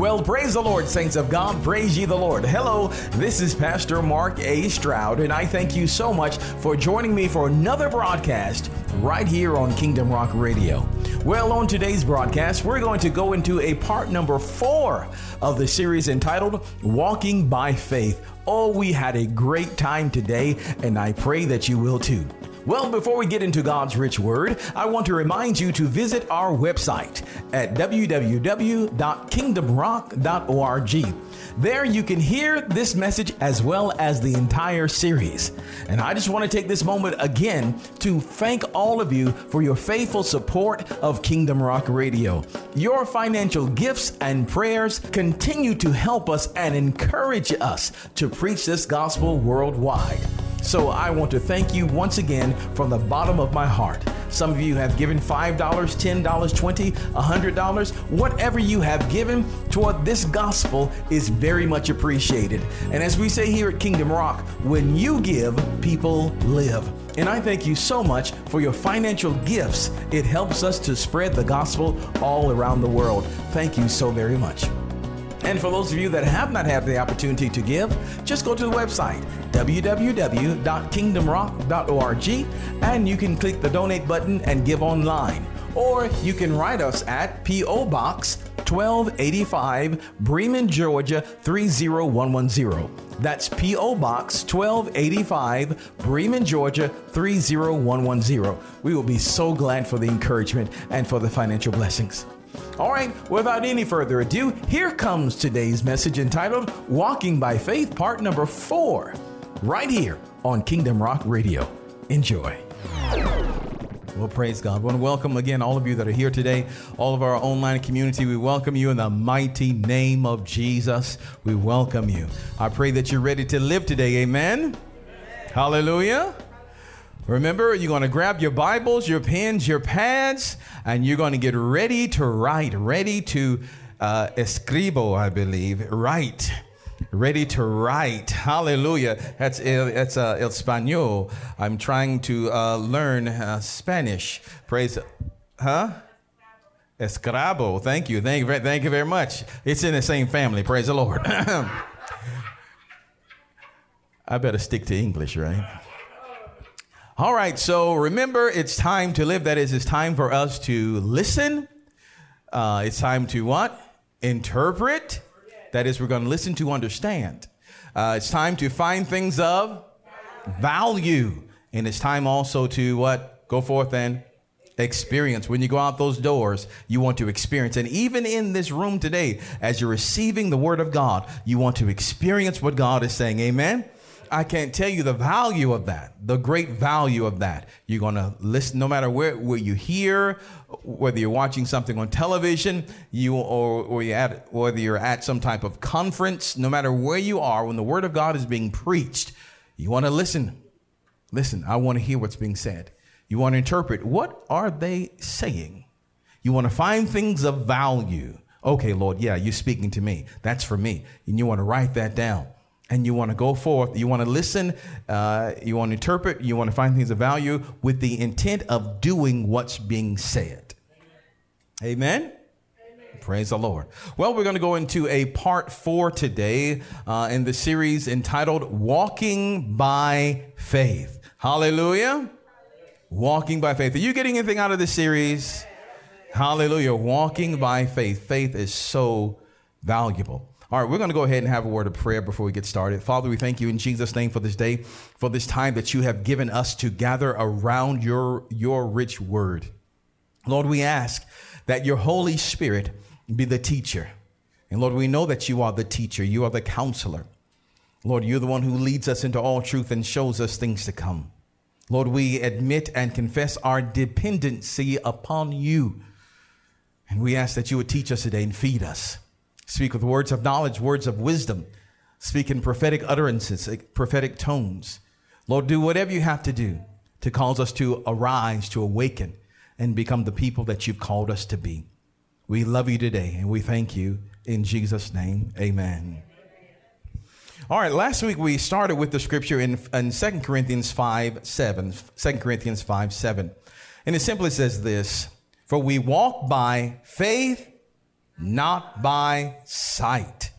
Well, praise the Lord, saints of God. Praise ye the Lord. Hello, this is Pastor Mark A. Stroud, and I thank you so much for joining me for another broadcast right here on Kingdom Rock Radio. Well, on today's broadcast, we're going to go into a part number four of the series entitled Walking by Faith. Oh, we had a great time today, and I pray that you will too. Well, before we get into God's rich word, I want to remind you to visit our website at www.kingdomrock.org. There you can hear this message as well as the entire series. And I just want to take this moment again to thank all of you for your faithful support of Kingdom Rock Radio. Your financial gifts and prayers continue to help us and encourage us to preach this gospel worldwide. So I want to thank you once again from the bottom of my heart. Some of you have given $5, $10, $20, $100. Whatever you have given toward this gospel is very much appreciated. And as we say here at Kingdom Rock, when you give, people live. And I thank you so much for your financial gifts. It helps us to spread the gospel all around the world. Thank you so very much. And for those of you that have not had the opportunity to give, just go to the website www.kingdomrock.org and you can click the donate button and give online. Or you can write us at P.O. Box 1285, Bremen, Georgia 30110. That's P.O. Box 1285, Bremen, Georgia 30110. We will be so glad for the encouragement and for the financial blessings. All right, without any further ado, here comes today's message entitled Walking by Faith, part number four, right here on Kingdom Rock Radio. Enjoy. Well, praise God. I want to welcome again all of you that are here today, all of our online community. We welcome you in the mighty name of Jesus. We welcome you. I pray that you're ready to live today. Amen. Amen. Hallelujah. Remember, you're going to grab your Bibles, your pens, your pads, and you're going to get ready to write, ready to uh, escribo, I believe, write. Ready to write. Hallelujah. That's el, that's uh, el español. I'm trying to uh, learn uh, Spanish. Praise. Huh? Escrabo. Thank you. Thank you. Thank you very much. It's in the same family. Praise the Lord. I better stick to English, right? All right, so remember, it's time to live. That is, it's time for us to listen. Uh, it's time to what? Interpret. That is, we're going to listen to understand. Uh, it's time to find things of value. And it's time also to what? Go forth and experience. When you go out those doors, you want to experience. And even in this room today, as you're receiving the word of God, you want to experience what God is saying. Amen. I can't tell you the value of that, the great value of that. You're going to listen, no matter where, where you hear, whether you're watching something on television, you or, or you at, whether you're at some type of conference, no matter where you are, when the word of God is being preached, you want to listen. Listen, I want to hear what's being said. You want to interpret what are they saying? You want to find things of value. Okay, Lord, yeah, you're speaking to me. That's for me. And you want to write that down and you want to go forth, you want to listen, uh, you want to interpret, you want to find things of value with the intent of doing what's being said. Amen. Amen? Praise the Lord. Well, we're going to go into a part four today uh, in the series entitled Walking by Faith. Hallelujah. Walking by faith. Are you getting anything out of this series? Hallelujah. Walking by faith. Faith is so valuable. All right, we're going to go ahead and have a word of prayer before we get started. Father, we thank you in Jesus' name for this day, for this time that you have given us to gather around your, your rich word. Lord, we ask that your Holy Spirit be the teacher. And Lord, we know that you are the teacher, you are the counselor. Lord, you're the one who leads us into all truth and shows us things to come. Lord, we admit and confess our dependency upon you. And we ask that you would teach us today and feed us. Speak with words of knowledge, words of wisdom. Speak in prophetic utterances, prophetic tones. Lord, do whatever you have to do to cause us to arise, to awaken, and become the people that you've called us to be. We love you today and we thank you in Jesus' name. Amen. All right, last week we started with the scripture in, in 2 Corinthians 5 7. 2 Corinthians 5 7. And it simply says this For we walk by faith not by sight.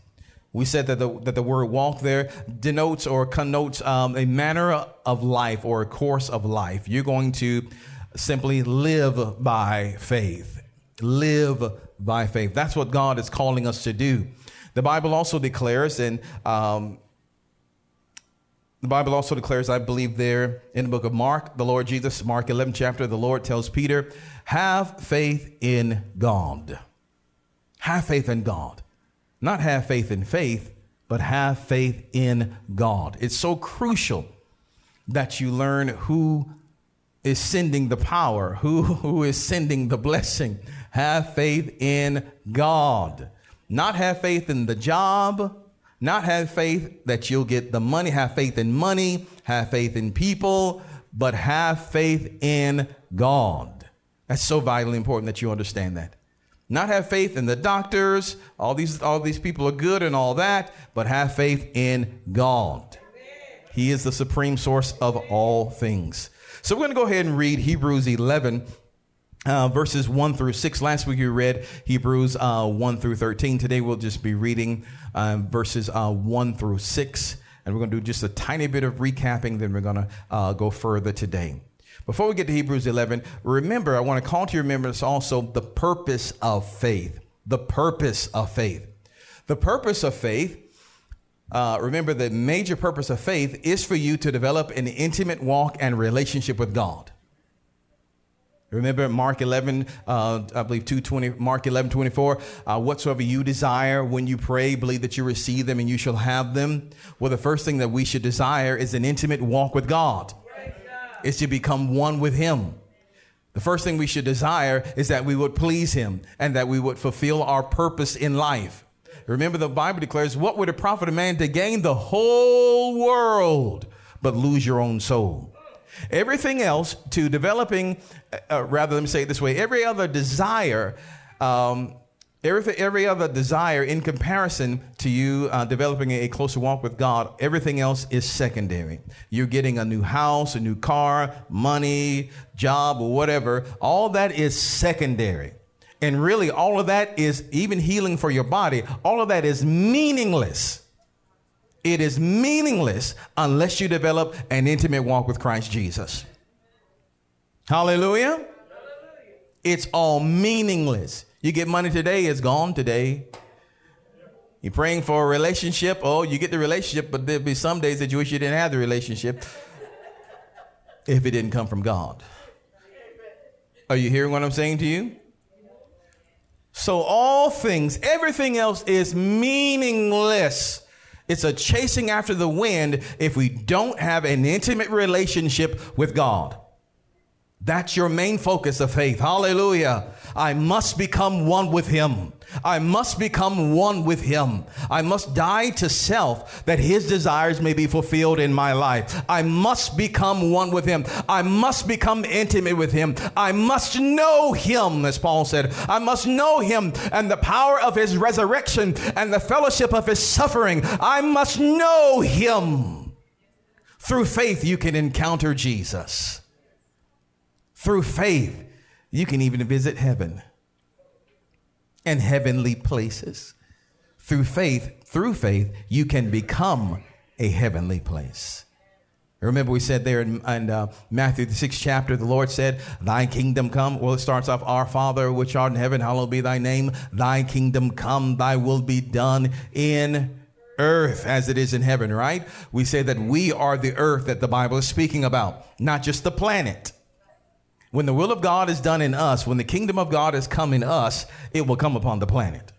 We said that the, that the word walk there denotes or connotes um, a manner of life or a course of life. You're going to simply live by faith. Live by faith. That's what God is calling us to do. The Bible also declares, and um, the Bible also declares, I believe, there in the book of Mark, the Lord Jesus, Mark 11 chapter, the Lord tells Peter, have faith in God. Have faith in God. Not have faith in faith, but have faith in God. It's so crucial that you learn who is sending the power, who, who is sending the blessing. Have faith in God. Not have faith in the job, not have faith that you'll get the money, have faith in money, have faith in people, but have faith in God. That's so vitally important that you understand that. Not have faith in the doctors, all these all these people are good and all that, but have faith in God. He is the supreme source of all things. So we're going to go ahead and read Hebrews 11 uh, verses 1 through 6. Last week we read Hebrews uh, 1 through 13. Today we'll just be reading uh, verses uh, 1 through 6. And we're going to do just a tiny bit of recapping, then we're going to uh, go further today. Before we get to Hebrews 11, remember, I want to call to your remembrance also the purpose of faith. The purpose of faith. The purpose of faith uh, remember, the major purpose of faith is for you to develop an intimate walk and relationship with God. Remember Mark 11, uh, I believe 220, Mark 11, 24, uh, whatsoever you desire when you pray, believe that you receive them and you shall have them. Well, the first thing that we should desire is an intimate walk with God. Is to become one with Him. The first thing we should desire is that we would please Him and that we would fulfill our purpose in life. Remember, the Bible declares, What would it profit a man to gain the whole world but lose your own soul? Everything else to developing, uh, uh, rather, let me say it this way every other desire, um, every, every other desire in comparison to you uh, developing a closer walk with God, everything else is secondary. You're getting a new house, a new car, money, job, or whatever. All that is secondary. And really, all of that is even healing for your body, all of that is meaningless it is meaningless unless you develop an intimate walk with Christ Jesus. Hallelujah. It's all meaningless. You get money today, it's gone today. You're praying for a relationship. Oh, you get the relationship, but there'll be some days that you wish you didn't have the relationship if it didn't come from God. Are you hearing what I'm saying to you? So, all things, everything else is meaningless it's a chasing after the wind if we don't have an intimate relationship with God. That's your main focus of faith. Hallelujah. I must become one with Him. I must become one with Him. I must die to self that His desires may be fulfilled in my life. I must become one with Him. I must become intimate with Him. I must know Him, as Paul said. I must know Him and the power of His resurrection and the fellowship of His suffering. I must know Him. Through faith, you can encounter Jesus. Through faith, you can even visit heaven and heavenly places. Through faith, through faith, you can become a heavenly place. Remember, we said there in, in uh, Matthew, the sixth chapter, the Lord said, Thy kingdom come. Well, it starts off, Our Father, which art in heaven, hallowed be thy name. Thy kingdom come, thy will be done in earth as it is in heaven, right? We say that we are the earth that the Bible is speaking about, not just the planet. When the will of God is done in us, when the kingdom of God has come in us, it will come upon the planet.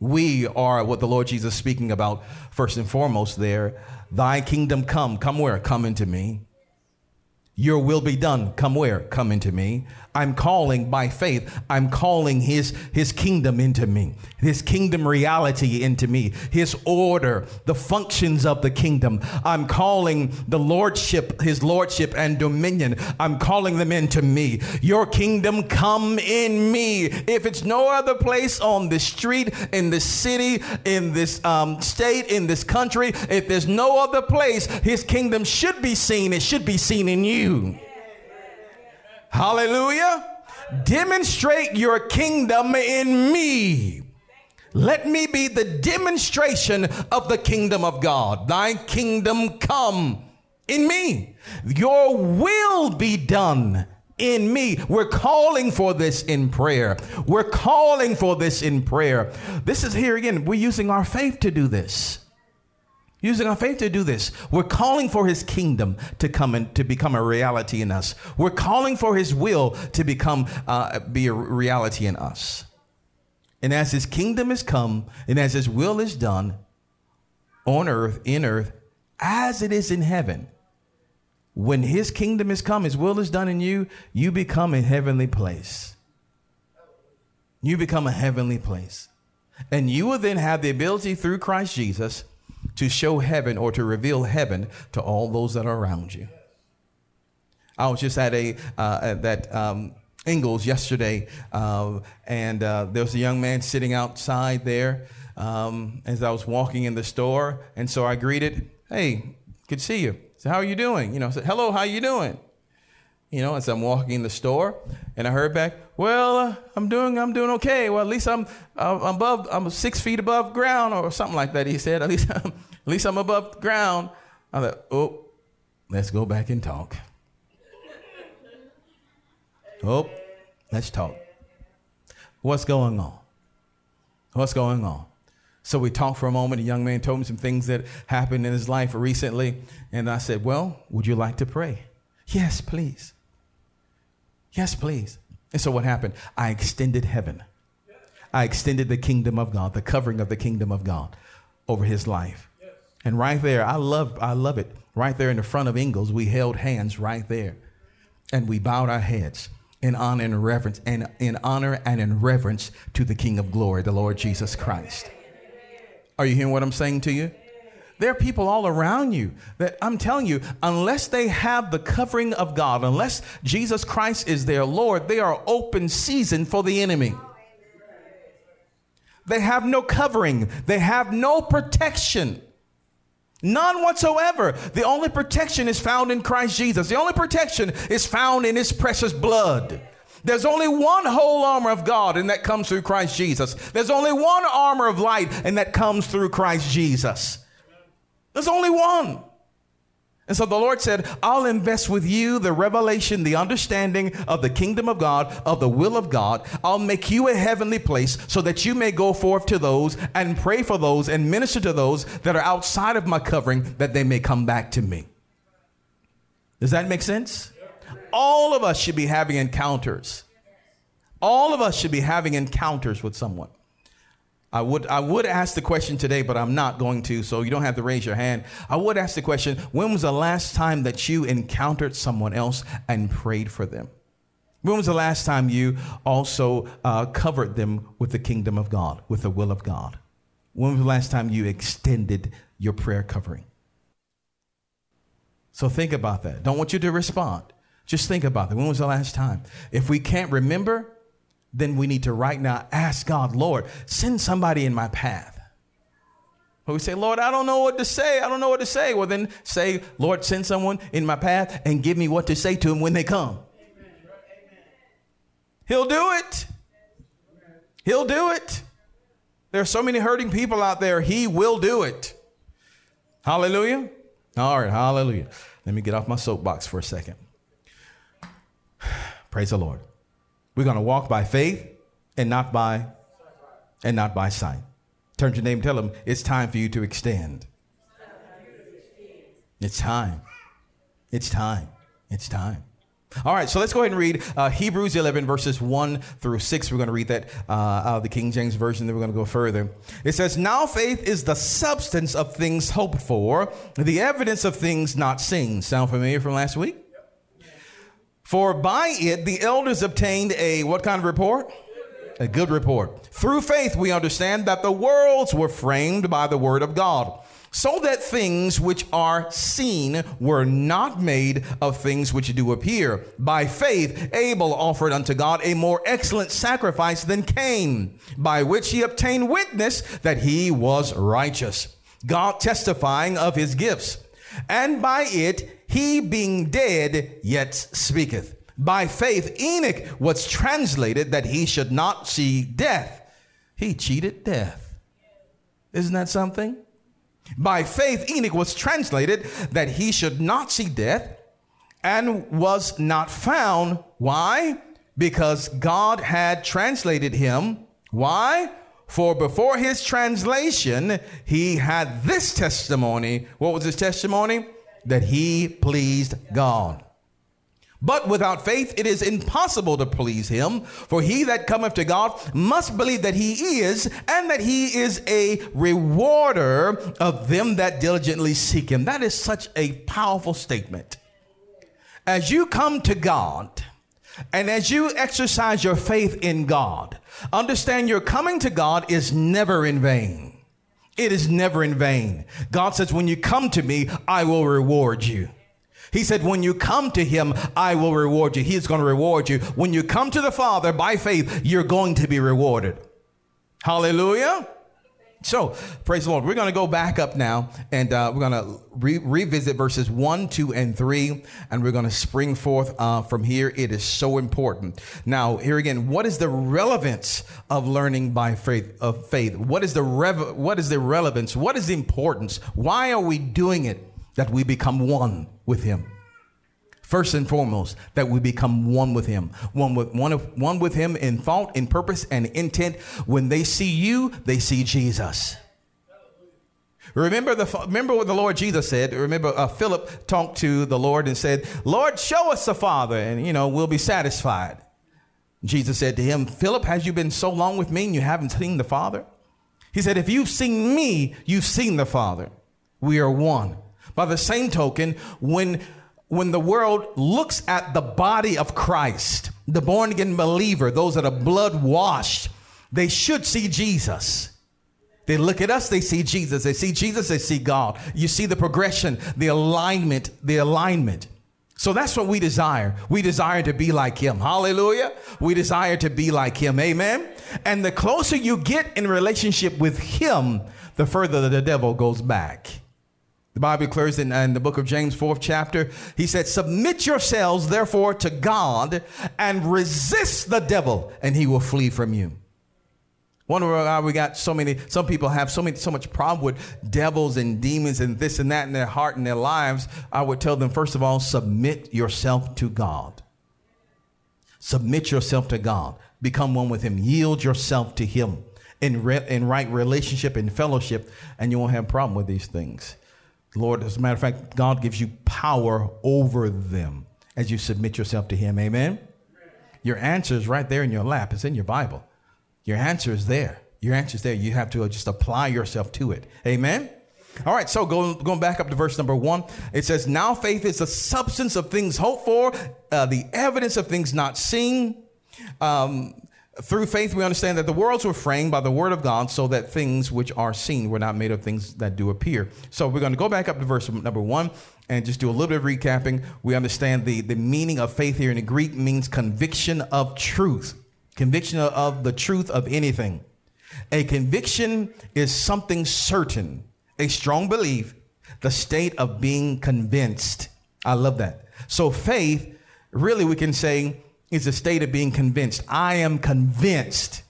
We are what the Lord Jesus is speaking about first and foremost there. Thy kingdom come. Come where? Come into me. Your will be done. Come where? Come into me. I'm calling by faith. I'm calling his, his kingdom into me, his kingdom reality into me, his order, the functions of the kingdom. I'm calling the lordship, his lordship and dominion. I'm calling them into me. Your kingdom come in me. If it's no other place on the street, in the city, in this um, state, in this country, if there's no other place, his kingdom should be seen. It should be seen in you. Hallelujah. Demonstrate your kingdom in me. Let me be the demonstration of the kingdom of God. Thy kingdom come in me. Your will be done in me. We're calling for this in prayer. We're calling for this in prayer. This is here again. We're using our faith to do this. Using our faith to do this. We're calling for his kingdom to come and to become a reality in us. We're calling for his will to become uh, be a reality in us. And as his kingdom is come and as his will is done on earth, in earth, as it is in heaven, when his kingdom is come, his will is done in you, you become a heavenly place. You become a heavenly place. And you will then have the ability through Christ Jesus to show heaven or to reveal heaven to all those that are around you. I was just at a uh, at that um, Ingles yesterday, uh, and uh, there was a young man sitting outside there um, as I was walking in the store, and so I greeted, "Hey, good to see you." So how are you doing? You know, I said, hello, how are you doing? You know, as I'm walking in the store, and I heard back, well, uh, I'm doing, I'm doing okay. Well, at least I'm, uh, above, I'm six feet above ground, or something like that. He said, at least, at least I'm above ground. I thought, oh, let's go back and talk. Oh, let's talk. What's going on? What's going on? So we talked for a moment. A young man told me some things that happened in his life recently. And I said, Well, would you like to pray? Yes, please. Yes, please. And so what happened? I extended heaven. I extended the kingdom of God, the covering of the kingdom of God over his life. And right there, I love, I love it. Right there in the front of Ingles, we held hands right there. And we bowed our heads in honor and reverence, and in honor and in reverence to the King of glory, the Lord Jesus Christ. Are you hearing what I'm saying to you? There are people all around you that I'm telling you, unless they have the covering of God, unless Jesus Christ is their Lord, they are open season for the enemy. They have no covering, they have no protection. None whatsoever. The only protection is found in Christ Jesus. The only protection is found in his precious blood. There's only one whole armor of God, and that comes through Christ Jesus. There's only one armor of light, and that comes through Christ Jesus. There's only one. And so the Lord said, I'll invest with you the revelation, the understanding of the kingdom of God, of the will of God. I'll make you a heavenly place so that you may go forth to those and pray for those and minister to those that are outside of my covering that they may come back to me. Does that make sense? all of us should be having encounters. All of us should be having encounters with someone. I would, I would ask the question today, but I'm not going to, so you don't have to raise your hand. I would ask the question when was the last time that you encountered someone else and prayed for them? When was the last time you also uh, covered them with the kingdom of God, with the will of God? When was the last time you extended your prayer covering? So think about that. Don't want you to respond. Just think about that. When was the last time? If we can't remember, then we need to right now ask God, Lord, send somebody in my path. But we say, Lord, I don't know what to say. I don't know what to say. Well, then say, Lord, send someone in my path and give me what to say to them when they come. He'll do it. He'll do it. There are so many hurting people out there. He will do it. Hallelujah. All right. Hallelujah. Let me get off my soapbox for a second. Praise the Lord. We're going to walk by faith and not by and not by sight. Turn to your name tell them it's time for you to extend. It's time. It's time. It's time. All right, so let's go ahead and read uh, Hebrews 11, verses 1 through 6. We're going to read that uh, out of the King James Version, then we're going to go further. It says, Now faith is the substance of things hoped for, the evidence of things not seen. Sound familiar from last week? For by it the elders obtained a what kind of report? A good report. Through faith we understand that the worlds were framed by the word of God, so that things which are seen were not made of things which do appear. By faith Abel offered unto God a more excellent sacrifice than Cain, by which he obtained witness that he was righteous, God testifying of his gifts. And by it he being dead yet speaketh. By faith, Enoch was translated that he should not see death. He cheated death. Isn't that something? By faith, Enoch was translated that he should not see death and was not found. Why? Because God had translated him. Why? For before his translation, he had this testimony. What was his testimony? That he pleased God. But without faith, it is impossible to please him. For he that cometh to God must believe that he is, and that he is a rewarder of them that diligently seek him. That is such a powerful statement. As you come to God, and as you exercise your faith in God, understand your coming to God is never in vain. It is never in vain. God says, When you come to me, I will reward you. He said, When you come to him, I will reward you. He's going to reward you. When you come to the Father by faith, you're going to be rewarded. Hallelujah. So, praise the Lord. We're going to go back up now and uh, we're going to re- revisit verses 1, 2, and 3, and we're going to spring forth uh, from here. It is so important. Now, here again, what is the relevance of learning by faith? Of faith? What is the rev- What is the relevance? What is the importance? Why are we doing it? That we become one with him. First and foremost, that we become one with him, one with one of one with him in thought, in purpose, and intent. When they see you, they see Jesus. Remember the remember what the Lord Jesus said. Remember uh, Philip talked to the Lord and said, "Lord, show us the Father, and you know we'll be satisfied." Jesus said to him, "Philip, has you been so long with me and you haven't seen the Father?" He said, "If you've seen me, you've seen the Father. We are one." By the same token, when when the world looks at the body of Christ, the born again believer, those that are blood washed, they should see Jesus. They look at us, they see Jesus. They see Jesus, they see God. You see the progression, the alignment, the alignment. So that's what we desire. We desire to be like him. Hallelujah. We desire to be like him. Amen. And the closer you get in relationship with him, the further the devil goes back. The Bible declares in, in, the book of James, fourth chapter, he said, Submit yourselves, therefore, to God and resist the devil, and he will flee from you. Wonder why we got so many, some people have so many, so much problem with devils and demons and this and that in their heart and their lives. I would tell them, first of all, submit yourself to God. Submit yourself to God. Become one with him. Yield yourself to him in, re- in right relationship and fellowship, and you won't have a problem with these things. Lord, as a matter of fact, God gives you power over them as you submit yourself to Him. Amen? Your answer is right there in your lap. It's in your Bible. Your answer is there. Your answer is there. You have to just apply yourself to it. Amen? All right, so going, going back up to verse number one, it says, Now faith is the substance of things hoped for, uh, the evidence of things not seen. Um, through faith, we understand that the worlds were framed by the word of God so that things which are seen were not made of things that do appear. So we're going to go back up to verse number one and just do a little bit of recapping. We understand the, the meaning of faith here in the Greek means conviction of truth, conviction of the truth of anything. A conviction is something certain, a strong belief, the state of being convinced. I love that. So faith, really, we can say, is a state of being convinced. I am convinced.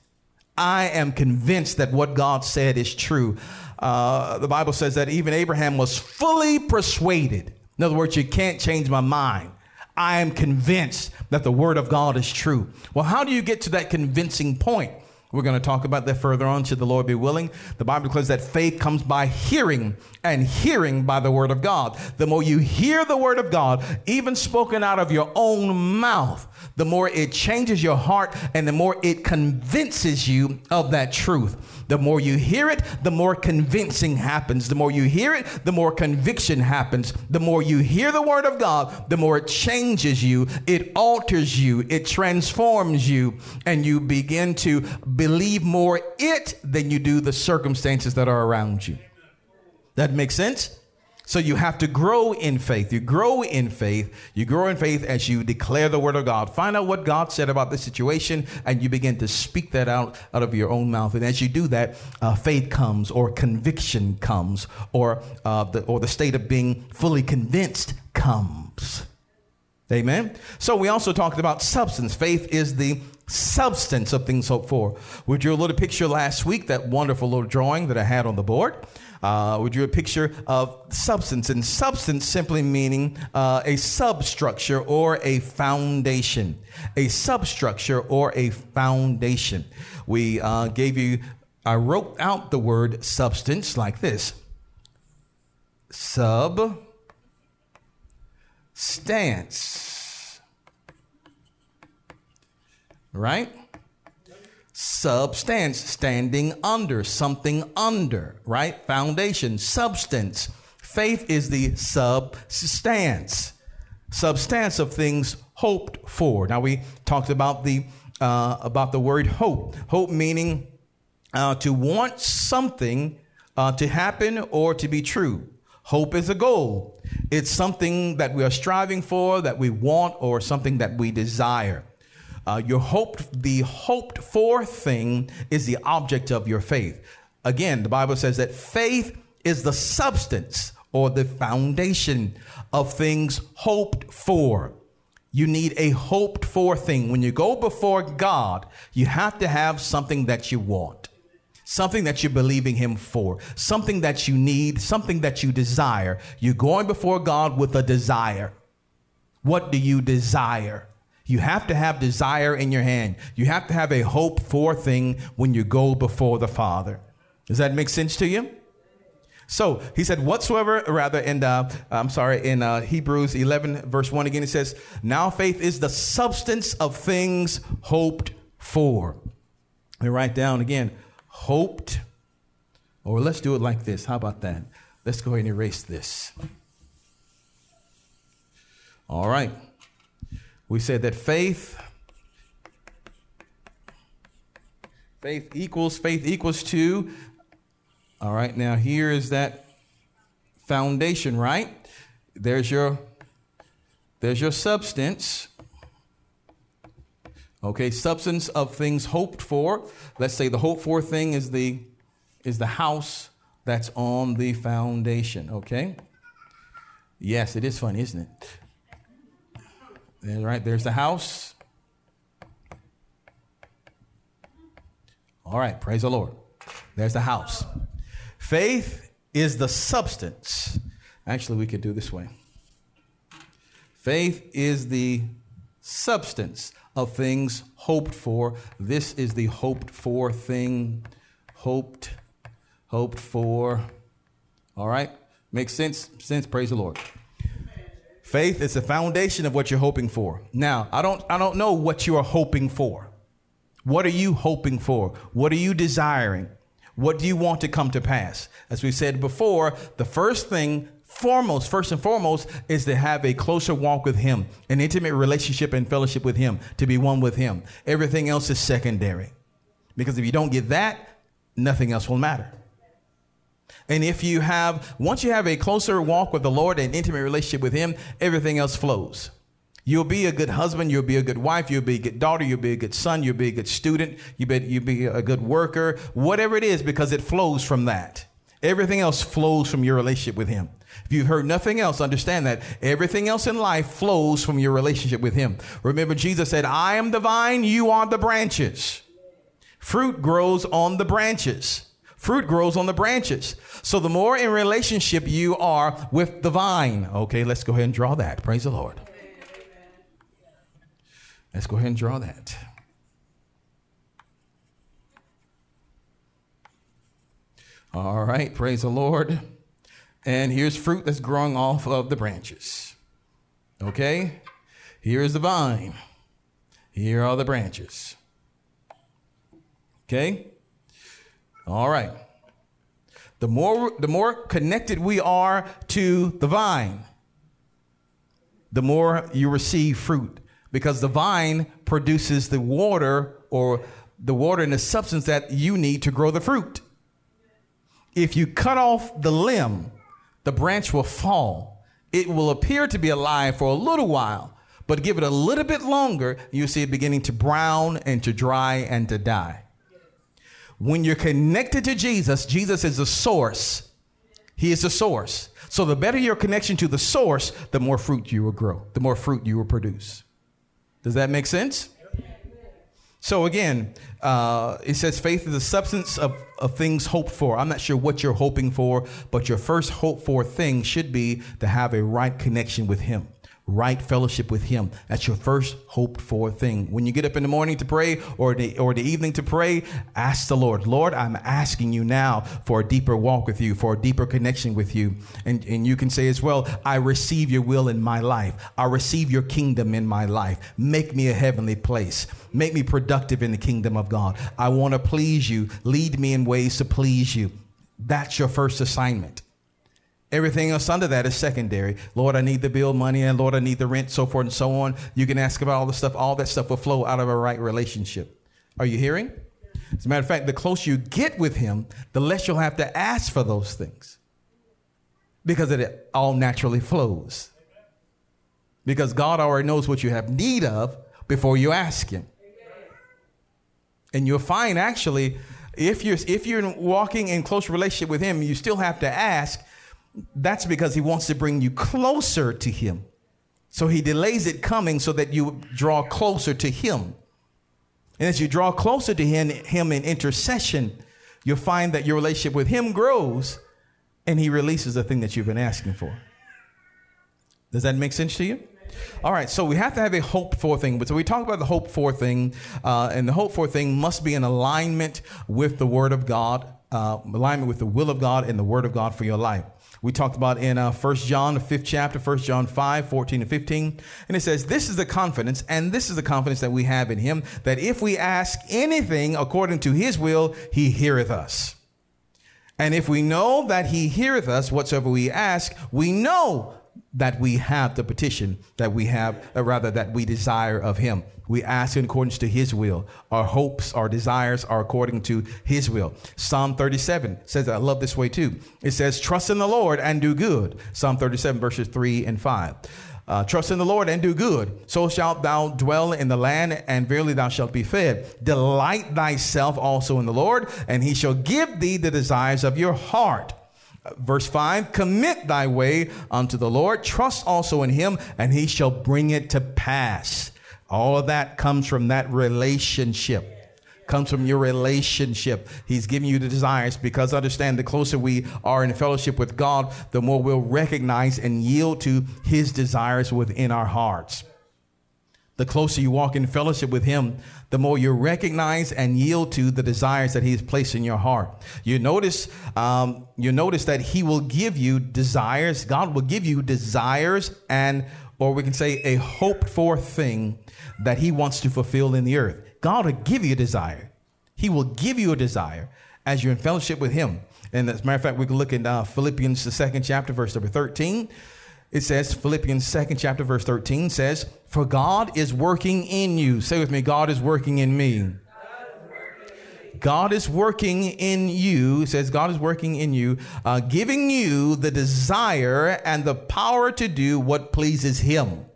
I am convinced that what God said is true. Uh, the Bible says that even Abraham was fully persuaded. In other words, you can't change my mind. I am convinced that the word of God is true. Well, how do you get to that convincing point? We're going to talk about that further on, should the Lord be willing. The Bible declares that faith comes by hearing, and hearing by the word of God. The more you hear the word of God, even spoken out of your own mouth, the more it changes your heart and the more it convinces you of that truth. The more you hear it, the more convincing happens. The more you hear it, the more conviction happens. The more you hear the word of God, the more it changes you, it alters you, it transforms you, and you begin to believe more it than you do the circumstances that are around you. That makes sense? So you have to grow in faith. You grow in faith. You grow in faith as you declare the word of God. Find out what God said about the situation, and you begin to speak that out out of your own mouth. And as you do that, uh, faith comes, or conviction comes, or uh, the or the state of being fully convinced comes. Amen. So we also talked about substance. Faith is the substance of things hoped for. We drew a little picture last week, that wonderful little drawing that I had on the board. Uh, we drew a picture of substance, and substance simply meaning uh, a substructure or a foundation. A substructure or a foundation. We uh, gave you, I wrote out the word substance like this sub stance. Right? Substance, standing under, something under, right? Foundation, substance. Faith is the substance, substance of things hoped for. Now we talked about the uh, about the word hope. Hope meaning uh, to want something uh, to happen or to be true. Hope is a goal. It's something that we are striving for, that we want, or something that we desire. Uh, your hope, the hoped for thing is the object of your faith. Again, the Bible says that faith is the substance or the foundation of things hoped for. You need a hoped for thing. When you go before God, you have to have something that you want, something that you're believing Him for, something that you need, something that you desire. You're going before God with a desire. What do you desire? You have to have desire in your hand. You have to have a hope for thing when you go before the Father. Does that make sense to you? So he said, whatsoever, rather, in uh, I'm sorry, in uh, Hebrews 11, verse 1 again, it says, Now faith is the substance of things hoped for. Let me write down again, hoped, or let's do it like this. How about that? Let's go ahead and erase this. All right. We said that faith faith equals faith equals to all right now here is that foundation right? There's your there's your substance. Okay substance of things hoped for. Let's say the hoped for thing is the is the house that's on the foundation okay? Yes it is fun isn't it right, there's the house. All right, praise the Lord. There's the house. Faith is the substance. Actually, we could do this way. Faith is the substance of things hoped for. This is the hoped for thing. Hoped, hoped for. All right? Makes sense? Sense? Praise the Lord. Faith is the foundation of what you're hoping for. Now, I don't I don't know what you are hoping for. What are you hoping for? What are you desiring? What do you want to come to pass? As we said before, the first thing foremost, first and foremost, is to have a closer walk with Him, an intimate relationship and fellowship with Him, to be one with Him. Everything else is secondary. Because if you don't get that, nothing else will matter. And if you have, once you have a closer walk with the Lord and intimate relationship with Him, everything else flows. You'll be a good husband. You'll be a good wife. You'll be a good daughter. You'll be a good son. You'll be a good student. You'll be, you'll be a good worker, whatever it is, because it flows from that. Everything else flows from your relationship with Him. If you've heard nothing else, understand that everything else in life flows from your relationship with Him. Remember, Jesus said, I am the vine, you are the branches. Fruit grows on the branches. Fruit grows on the branches. So the more in relationship you are with the vine. Okay, let's go ahead and draw that. Praise the Lord. Let's go ahead and draw that. All right, praise the Lord. And here's fruit that's growing off of the branches. Okay? Here is the vine. Here are the branches. Okay? All right. The more, the more connected we are to the vine, the more you receive fruit because the vine produces the water or the water and the substance that you need to grow the fruit. If you cut off the limb, the branch will fall. It will appear to be alive for a little while, but give it a little bit longer, you'll see it beginning to brown and to dry and to die. When you're connected to Jesus, Jesus is the source. He is the source. So the better your connection to the source, the more fruit you will grow, the more fruit you will produce. Does that make sense? So again, uh, it says faith is the substance of, of things hoped for. I'm not sure what you're hoping for, but your first hope for thing should be to have a right connection with Him right fellowship with him. That's your first hoped for thing. When you get up in the morning to pray or the or the evening to pray ask the lord lord i'm asking you now for a deeper walk with you for a deeper connection with you. And and you can say as well i receive your will in my life. I receive your kingdom in my life. Make me a heavenly place. Make me productive in the kingdom of god. I want to please you. Lead me in ways to please you. That's your first assignment Everything else under that is secondary. Lord, I need the bill money, and Lord, I need the rent, so forth and so on. You can ask about all the stuff. All that stuff will flow out of a right relationship. Are you hearing? As a matter of fact, the closer you get with Him, the less you'll have to ask for those things because it all naturally flows. Because God already knows what you have need of before you ask Him. And you'll find actually, if you're if you're walking in close relationship with Him, you still have to ask that's because he wants to bring you closer to him. So he delays it coming so that you draw closer to him. And as you draw closer to him, him in intercession, you'll find that your relationship with him grows and he releases the thing that you've been asking for. Does that make sense to you? All right, so we have to have a hope for thing. So we talk about the hope for thing, uh, and the hope for thing must be in alignment with the Word of God, uh, alignment with the will of God and the Word of God for your life we talked about in uh, 1 John, the fifth chapter, 1 John 5, 14 and 15. And it says, This is the confidence, and this is the confidence that we have in him, that if we ask anything according to his will, he heareth us. And if we know that he heareth us whatsoever we ask, we know that we have the petition that we have, or rather that we desire of him. We ask in accordance to his will. Our hopes, our desires are according to his will. Psalm 37 says, I love this way too. It says, trust in the Lord and do good. Psalm 37 verses 3 and 5. Uh, trust in the Lord and do good. So shalt thou dwell in the land, and verily thou shalt be fed. Delight thyself also in the Lord, and he shall give thee the desires of your heart. Verse 5 Commit thy way unto the Lord, trust also in him, and he shall bring it to pass. All of that comes from that relationship. Comes from your relationship. He's giving you the desires because understand the closer we are in fellowship with God, the more we'll recognize and yield to His desires within our hearts. The closer you walk in fellowship with Him, the more you recognize and yield to the desires that He has placed in your heart. You notice, um, you notice that He will give you desires. God will give you desires and, or we can say, a hoped for thing that He wants to fulfill in the earth. God will give you a desire. He will give you a desire as you're in fellowship with Him. And as a matter of fact, we can look in uh, Philippians, the second chapter, verse number 13. It says, Philippians, second chapter, verse 13 says, For God is working in you. Say with me, God is working in me. God is working in you, it says God is working in you, uh, giving you the desire and the power to do what pleases Him.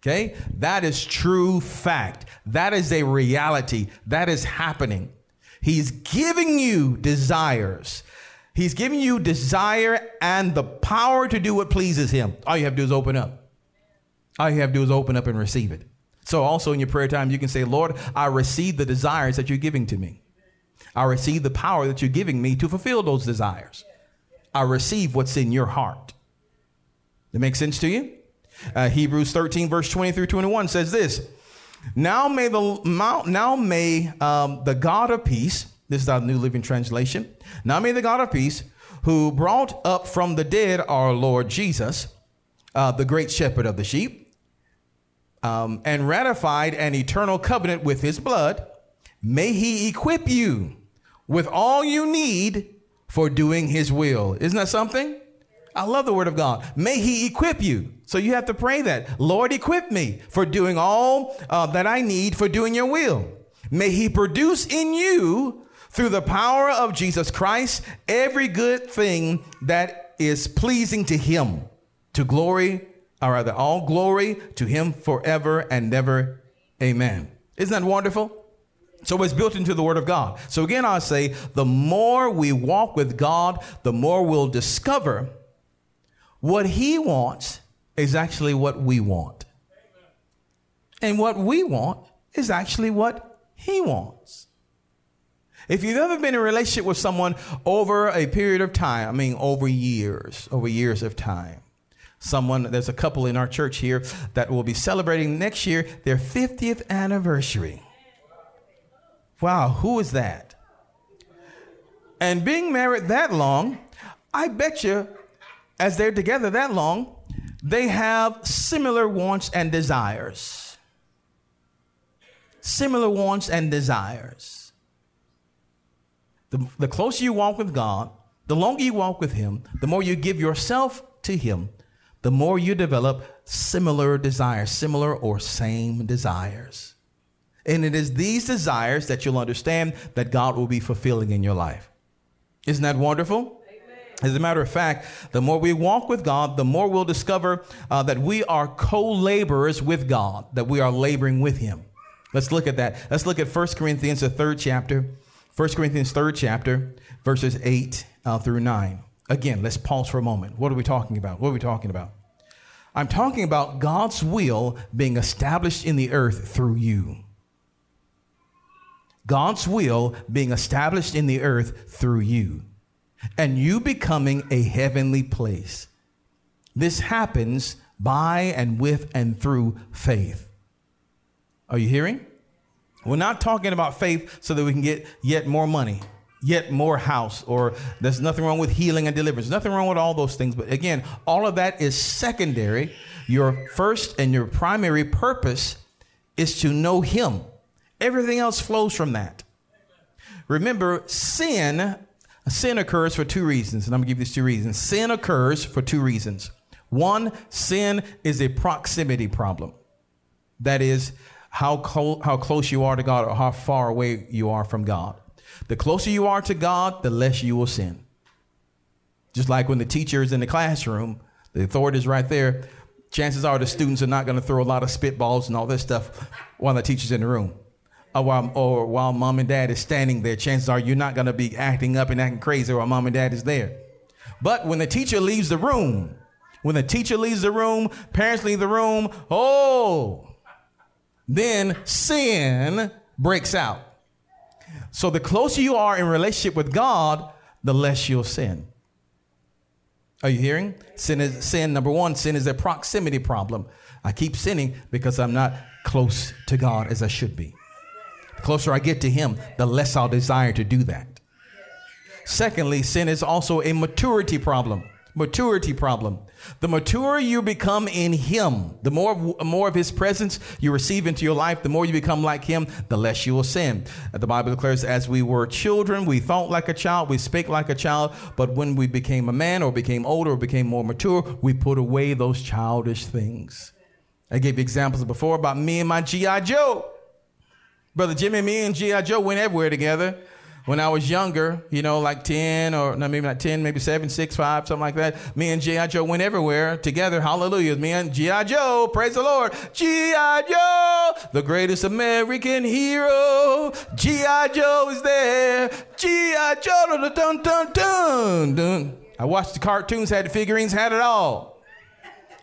Okay? That is true fact. That is a reality. That is happening. He's giving you desires. He's giving you desire and the power to do what pleases Him. All you have to do is open up. All you have to do is open up and receive it. So, also in your prayer time, you can say, Lord, I receive the desires that you're giving to me. I receive the power that you're giving me to fulfill those desires. I receive what's in your heart. That makes sense to you? Uh, Hebrews 13, verse 20 through 21 says this Now may the, now may, um, the God of peace, this is our New Living Translation, now may the God of peace, who brought up from the dead our Lord Jesus, uh, the great shepherd of the sheep, um, and ratified an eternal covenant with his blood, may he equip you with all you need for doing his will. Isn't that something? I love the word of God. May he equip you. So you have to pray that. Lord, equip me for doing all uh, that I need for doing your will. May he produce in you through the power of Jesus Christ every good thing that is pleasing to him to glory or rather all glory to him forever and never amen isn't that wonderful so it's built into the Word of God. So again, I'll say the more we walk with God, the more we'll discover what He wants is actually what we want. And what we want is actually what He wants. If you've ever been in a relationship with someone over a period of time, I mean, over years, over years of time, someone, there's a couple in our church here that will be celebrating next year their 50th anniversary. Wow, who is that? And being married that long, I bet you, as they're together that long, they have similar wants and desires. Similar wants and desires. The, the closer you walk with God, the longer you walk with Him, the more you give yourself to Him, the more you develop similar desires, similar or same desires. And it is these desires that you'll understand that God will be fulfilling in your life. Isn't that wonderful? As a matter of fact, the more we walk with God, the more we'll discover uh, that we are co laborers with God, that we are laboring with Him. Let's look at that. Let's look at 1 Corinthians, the third chapter. 1 Corinthians 3rd chapter, verses 8 uh, through 9. Again, let's pause for a moment. What are we talking about? What are we talking about? I'm talking about God's will being established in the earth through you. God's will being established in the earth through you, and you becoming a heavenly place. This happens by and with and through faith. Are you hearing? We're not talking about faith so that we can get yet more money, yet more house, or there's nothing wrong with healing and deliverance. Nothing wrong with all those things. But again, all of that is secondary. Your first and your primary purpose is to know Him. Everything else flows from that. Remember, sin, sin occurs for two reasons, and I'm gonna give you these two reasons. Sin occurs for two reasons. One, sin is a proximity problem. That is, how, co- how close you are to God or how far away you are from God. The closer you are to God, the less you will sin. Just like when the teacher is in the classroom, the authority is right there. Chances are the students are not going to throw a lot of spitballs and all this stuff while the teacher's in the room. Or while, or while mom and dad is standing there, chances are you're not going to be acting up and acting crazy while mom and dad is there. But when the teacher leaves the room, when the teacher leaves the room, parents leave the room, oh, then sin breaks out. So the closer you are in relationship with God, the less you'll sin. Are you hearing? Sin is sin number 1, sin is a proximity problem. I keep sinning because I'm not close to God as I should be. The closer I get to him, the less I'll desire to do that. Secondly, sin is also a maturity problem maturity problem. The mature you become in Him, the more, more of His presence you receive into your life, the more you become like Him, the less you will sin. The Bible declares, as we were children, we thought like a child, we spake like a child, but when we became a man or became older or became more mature, we put away those childish things. I gave you examples before about me and my G.I. Joe. Brother Jimmy, me and G.I. Joe went everywhere together when I was younger, you know, like 10 or no, maybe not 10, maybe 7, 6, 5, something like that, me and G.I. Joe went everywhere together. Hallelujah. Me and G.I. Joe, praise the Lord. G.I. Joe, the greatest American hero. G.I. Joe is there. G.I. Joe, dun, dun, dun, dun. I watched the cartoons, had the figurines, had it all.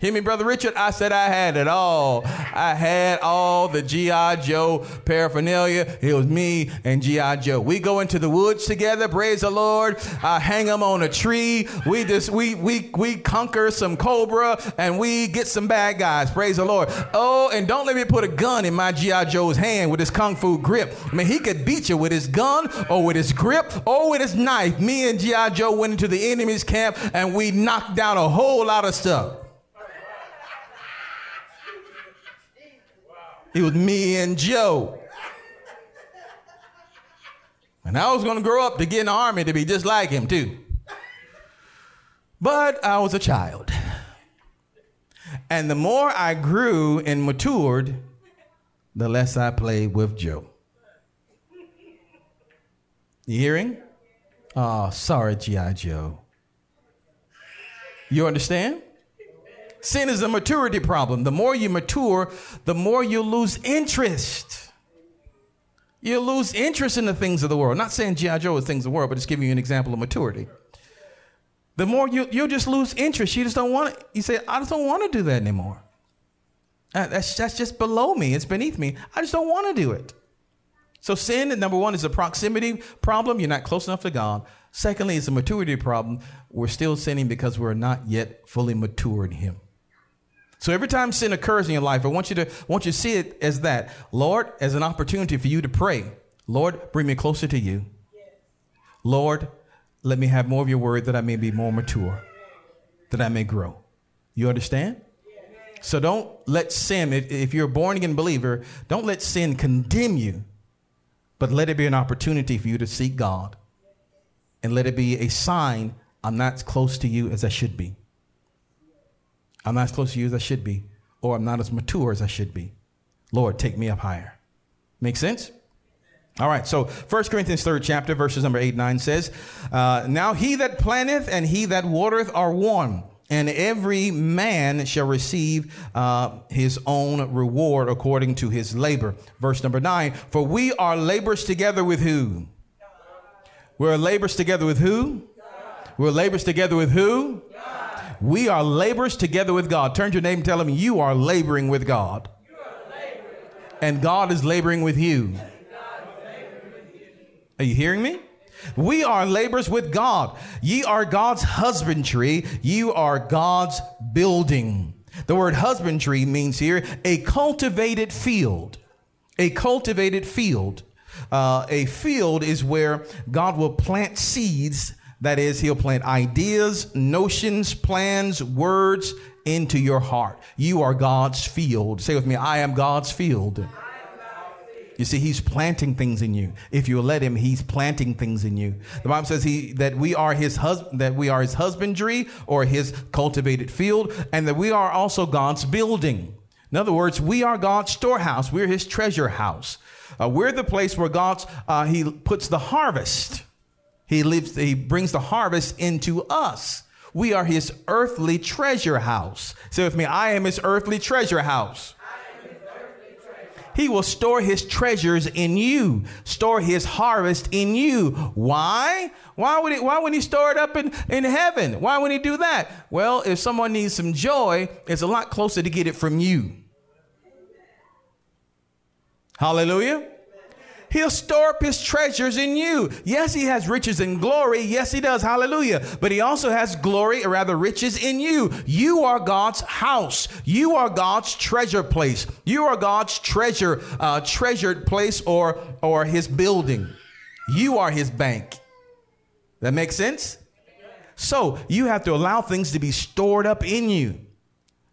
Hear me, Brother Richard? I said I had it all. I had all the G.I. Joe paraphernalia. It was me and G.I. Joe. We go into the woods together, praise the Lord. I hang them on a tree. We just, we, we, we conquer some cobra and we get some bad guys, praise the Lord. Oh, and don't let me put a gun in my G.I. Joe's hand with his kung fu grip. I mean, he could beat you with his gun or with his grip or with his knife. Me and G.I. Joe went into the enemy's camp and we knocked down a whole lot of stuff. It was me and Joe. And I was going to grow up to get in the army to be just like him, too. But I was a child. And the more I grew and matured, the less I played with Joe. You hearing? Oh, sorry, G.I. Joe. You understand? Sin is a maturity problem. The more you mature, the more you lose interest. You lose interest in the things of the world. Not saying G.I. Joe is things of the world, but just giving you an example of maturity. The more you you just lose interest. You just don't want to. You say, I just don't want to do that anymore. Uh, that's that's just below me. It's beneath me. I just don't want to do it. So sin, number one, is a proximity problem. You're not close enough to God. Secondly, it's a maturity problem. We're still sinning because we're not yet fully mature in Him. So every time sin occurs in your life, I want you to I want you to see it as that, Lord, as an opportunity for you to pray. Lord, bring me closer to you. Lord, let me have more of your word that I may be more mature, that I may grow. You understand? So don't let sin, if, if you're a born again believer, don't let sin condemn you but let it be an opportunity for you to seek God. And let it be a sign I'm not as close to you as I should be. I'm not as close to you as I should be, or I'm not as mature as I should be. Lord, take me up higher. Make sense? All right, so 1 Corinthians 3rd chapter, verses number 8 9 says, uh, Now he that planteth and he that watereth are one and every man shall receive uh, his own reward according to his labor. Verse number nine, for we are laborers together with who? We're laborers together with who? We're laborers together with who? We are laborers together with God. Turn to your name and tell him you are laboring with God. Laboring. And God is laboring with you. Are you hearing me? We are laborers with God. Ye are God's husbandry. You are God's building. The word husbandry means here a cultivated field. A cultivated field. Uh, a field is where God will plant seeds. That is, He'll plant ideas, notions, plans, words into your heart. You are God's field. Say with me, I am God's field. You see, he's planting things in you. If you let him, he's planting things in you. The Bible says he that we are his husband, that we are his husbandry or his cultivated field, and that we are also God's building. In other words, we are God's storehouse. We're his treasure house. Uh, we're the place where God's uh, he puts the harvest. He lives. He brings the harvest into us. We are his earthly treasure house. Say with me, I am his earthly treasure house. He will store his treasures in you, store his harvest in you. Why? Why would he, why would he store it up in, in heaven? Why would he do that? Well, if someone needs some joy, it's a lot closer to get it from you. Hallelujah. He'll store up his treasures in you. Yes, he has riches and glory. Yes, he does. Hallelujah. But he also has glory, or rather riches in you. You are God's house. You are God's treasure place. You are God's treasure, uh, treasured place or, or his building. You are his bank. That makes sense? So you have to allow things to be stored up in you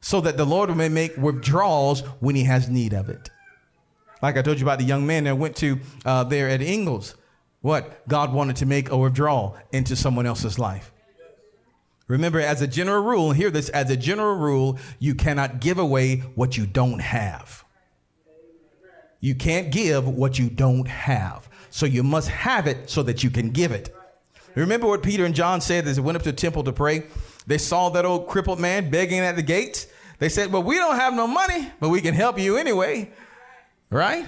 so that the Lord may make withdrawals when he has need of it. Like I told you about the young man that went to uh, there at Ingles. What? God wanted to make a withdrawal into someone else's life. Remember, as a general rule, hear this as a general rule, you cannot give away what you don't have. You can't give what you don't have. So you must have it so that you can give it. Remember what Peter and John said as they went up to the temple to pray? They saw that old crippled man begging at the gates. They said, Well, we don't have no money, but we can help you anyway. Right?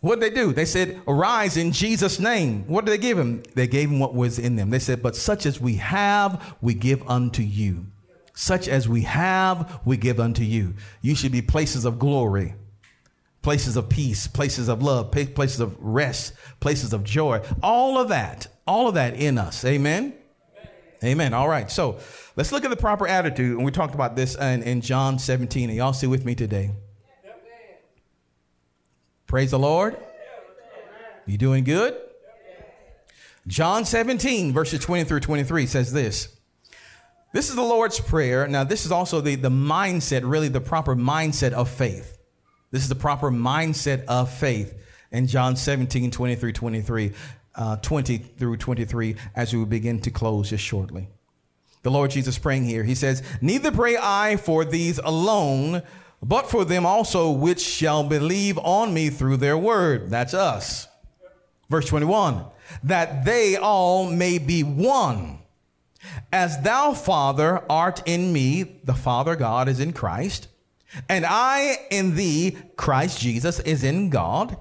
What did they do? They said, Arise in Jesus' name. What did they give him? They gave him what was in them. They said, But such as we have, we give unto you. Such as we have, we give unto you. You should be places of glory, places of peace, places of love, places of rest, places of joy. All of that, all of that in us. Amen. Amen. All right. So let's look at the proper attitude. And we talked about this in, in John 17. And y'all see with me today. Praise the Lord. You doing good? John 17, verses 20 through 23 says this. This is the Lord's Prayer. Now, this is also the, the mindset, really the proper mindset of faith. This is the proper mindset of faith in John 17, 20 through 23, uh, 20 through 23, as we begin to close just shortly. The Lord Jesus praying here, he says, Neither pray I for these alone but for them also which shall believe on me through their word. That's us. Verse 21 that they all may be one. As thou, Father, art in me, the Father God is in Christ, and I in thee, Christ Jesus is in God,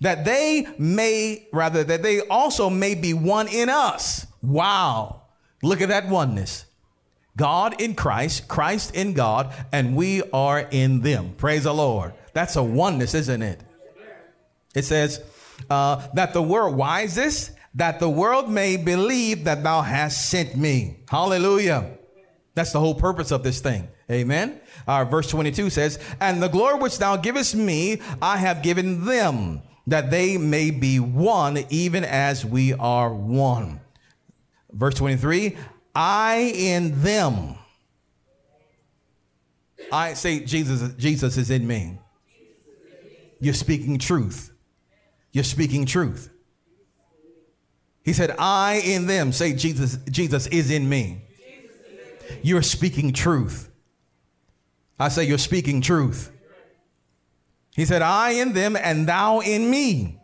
that they may, rather, that they also may be one in us. Wow. Look at that oneness. God in Christ, Christ in God, and we are in them. Praise the Lord. That's a oneness, isn't it? It says, uh, that the world, this? That the world may believe that thou hast sent me. Hallelujah. That's the whole purpose of this thing. Amen. Uh, verse 22 says, And the glory which thou givest me, I have given them, that they may be one, even as we are one. Verse 23, I in them. I say Jesus, Jesus is in me. You're speaking truth. You're speaking truth. He said, I in them. Say Jesus, Jesus is in me. You're speaking truth. I say, You're speaking truth. He said, I in them and thou in me,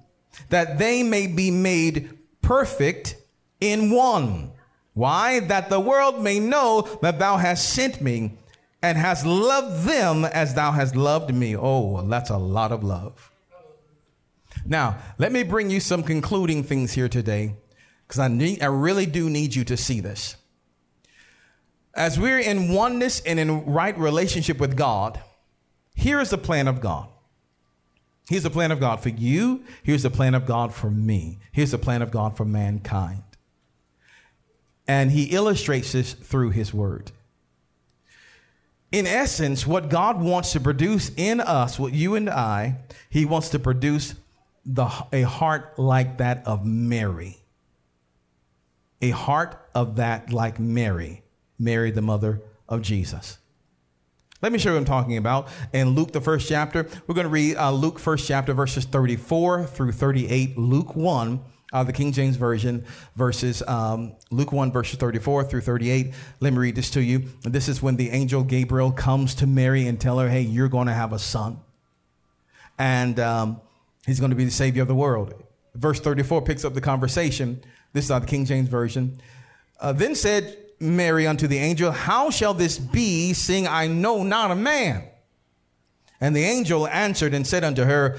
that they may be made perfect in one. Why? That the world may know that thou hast sent me and hast loved them as thou hast loved me. Oh, that's a lot of love. Now, let me bring you some concluding things here today because I, need, I really do need you to see this. As we're in oneness and in right relationship with God, here is the plan of God. Here's the plan of God for you. Here's the plan of God for me. Here's the plan of God for mankind. And he illustrates this through his word. In essence, what God wants to produce in us, what you and I, he wants to produce the, a heart like that of Mary. A heart of that like Mary. Mary, the mother of Jesus. Let me show you what I'm talking about. In Luke, the first chapter, we're going to read uh, Luke, first chapter, verses 34 through 38. Luke 1, uh, the King James Version, verses um, Luke 1, verses 34 through 38. Let me read this to you. This is when the angel Gabriel comes to Mary and tell her, hey, you're going to have a son. And um, he's going to be the savior of the world. Verse 34 picks up the conversation. This is not the King James Version. Uh, then said Mary unto the angel, How shall this be, seeing I know not a man? And the angel answered and said unto her,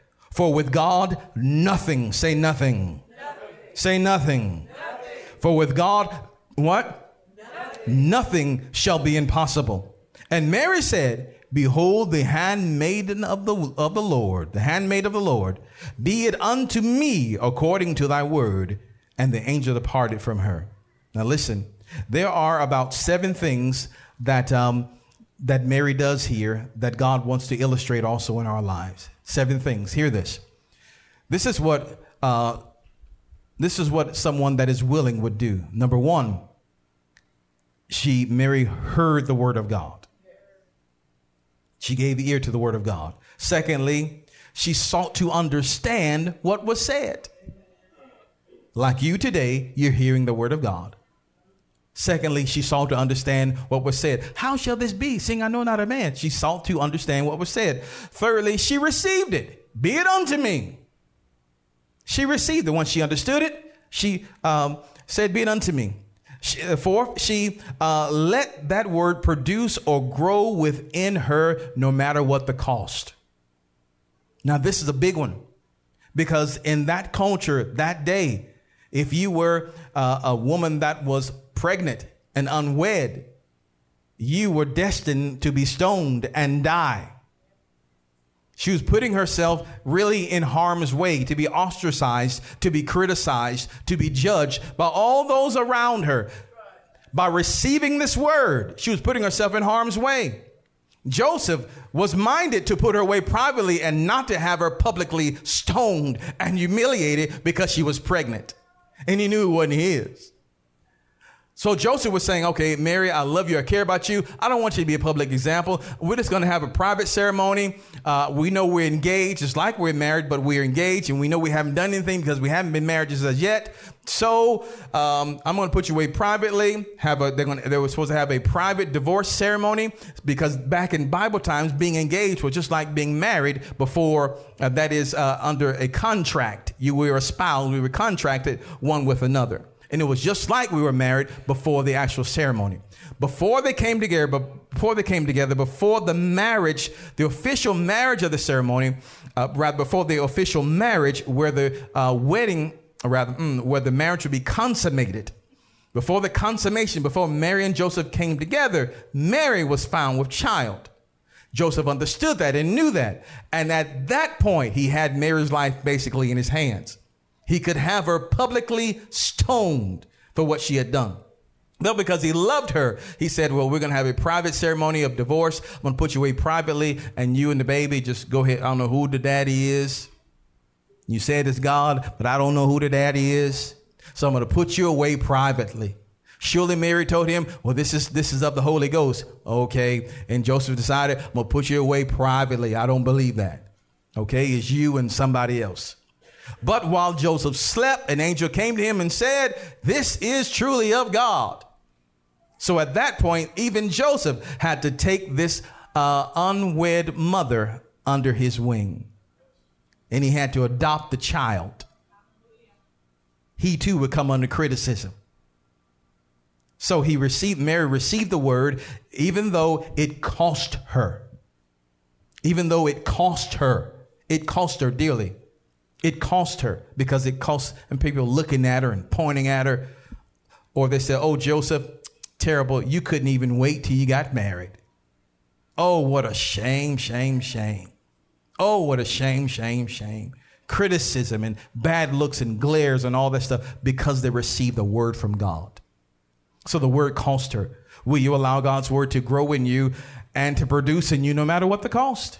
For with God, nothing, say nothing. nothing. Say nothing. nothing. For with God, what? Nothing. nothing shall be impossible. And Mary said, Behold, the handmaiden of the, of the Lord, the handmaid of the Lord, be it unto me according to thy word and the angel departed from her. Now, listen, there are about seven things that, um, that Mary does here that God wants to illustrate also in our lives. Seven things. Hear this. This is what, uh, this is what someone that is willing would do. Number one, she, Mary, heard the word of God. She gave ear to the word of God. Secondly, she sought to understand what was said. Like you today, you're hearing the word of God. Secondly, she sought to understand what was said. How shall this be, seeing I know not a man? She sought to understand what was said. Thirdly, she received it. Be it unto me. She received it. Once she understood it, she um, said, Be it unto me. She, uh, fourth, she uh, let that word produce or grow within her no matter what the cost. Now, this is a big one because in that culture, that day, if you were uh, a woman that was pregnant and unwed, you were destined to be stoned and die. She was putting herself really in harm's way, to be ostracized, to be criticized, to be judged by all those around her. By receiving this word, she was putting herself in harm's way. Joseph was minded to put her away privately and not to have her publicly stoned and humiliated because she was pregnant and he knew it wasn't his. So Joseph was saying, okay, Mary, I love you. I care about you. I don't want you to be a public example. We're just going to have a private ceremony. Uh, we know we're engaged. It's like we're married, but we're engaged and we know we haven't done anything because we haven't been married just as yet. So um, I'm going to put you away privately. Have a, they're going they were supposed to have a private divorce ceremony because back in Bible times, being engaged was just like being married before, uh, that is uh, under a contract. You were a spouse. We were contracted one with another. And it was just like we were married before the actual ceremony. Before they came together, before they came together, before the marriage, the official marriage of the ceremony, uh, rather before the official marriage, where the uh, wedding, rather, mm, where the marriage would be consummated. Before the consummation, before Mary and Joseph came together, Mary was found with child. Joseph understood that and knew that. And at that point, he had Mary's life basically in his hands. He could have her publicly stoned for what she had done. No, because he loved her, he said, Well, we're going to have a private ceremony of divorce. I'm going to put you away privately, and you and the baby just go ahead. I don't know who the daddy is. You said it's God, but I don't know who the daddy is. So I'm going to put you away privately. Surely Mary told him, Well, this is this is of the Holy Ghost. Okay. And Joseph decided, I'm gonna put you away privately. I don't believe that. Okay, it's you and somebody else. But while Joseph slept, an angel came to him and said, This is truly of God. So at that point, even Joseph had to take this uh, unwed mother under his wing. And he had to adopt the child. He too would come under criticism. So he received, Mary received the word, even though it cost her. Even though it cost her, it cost her dearly. It cost her because it cost, and people looking at her and pointing at her. Or they said, Oh, Joseph, terrible. You couldn't even wait till you got married. Oh, what a shame, shame, shame. Oh, what a shame, shame, shame. Criticism and bad looks and glares and all that stuff because they received a word from God. So the word cost her. Will you allow God's word to grow in you and to produce in you no matter what the cost?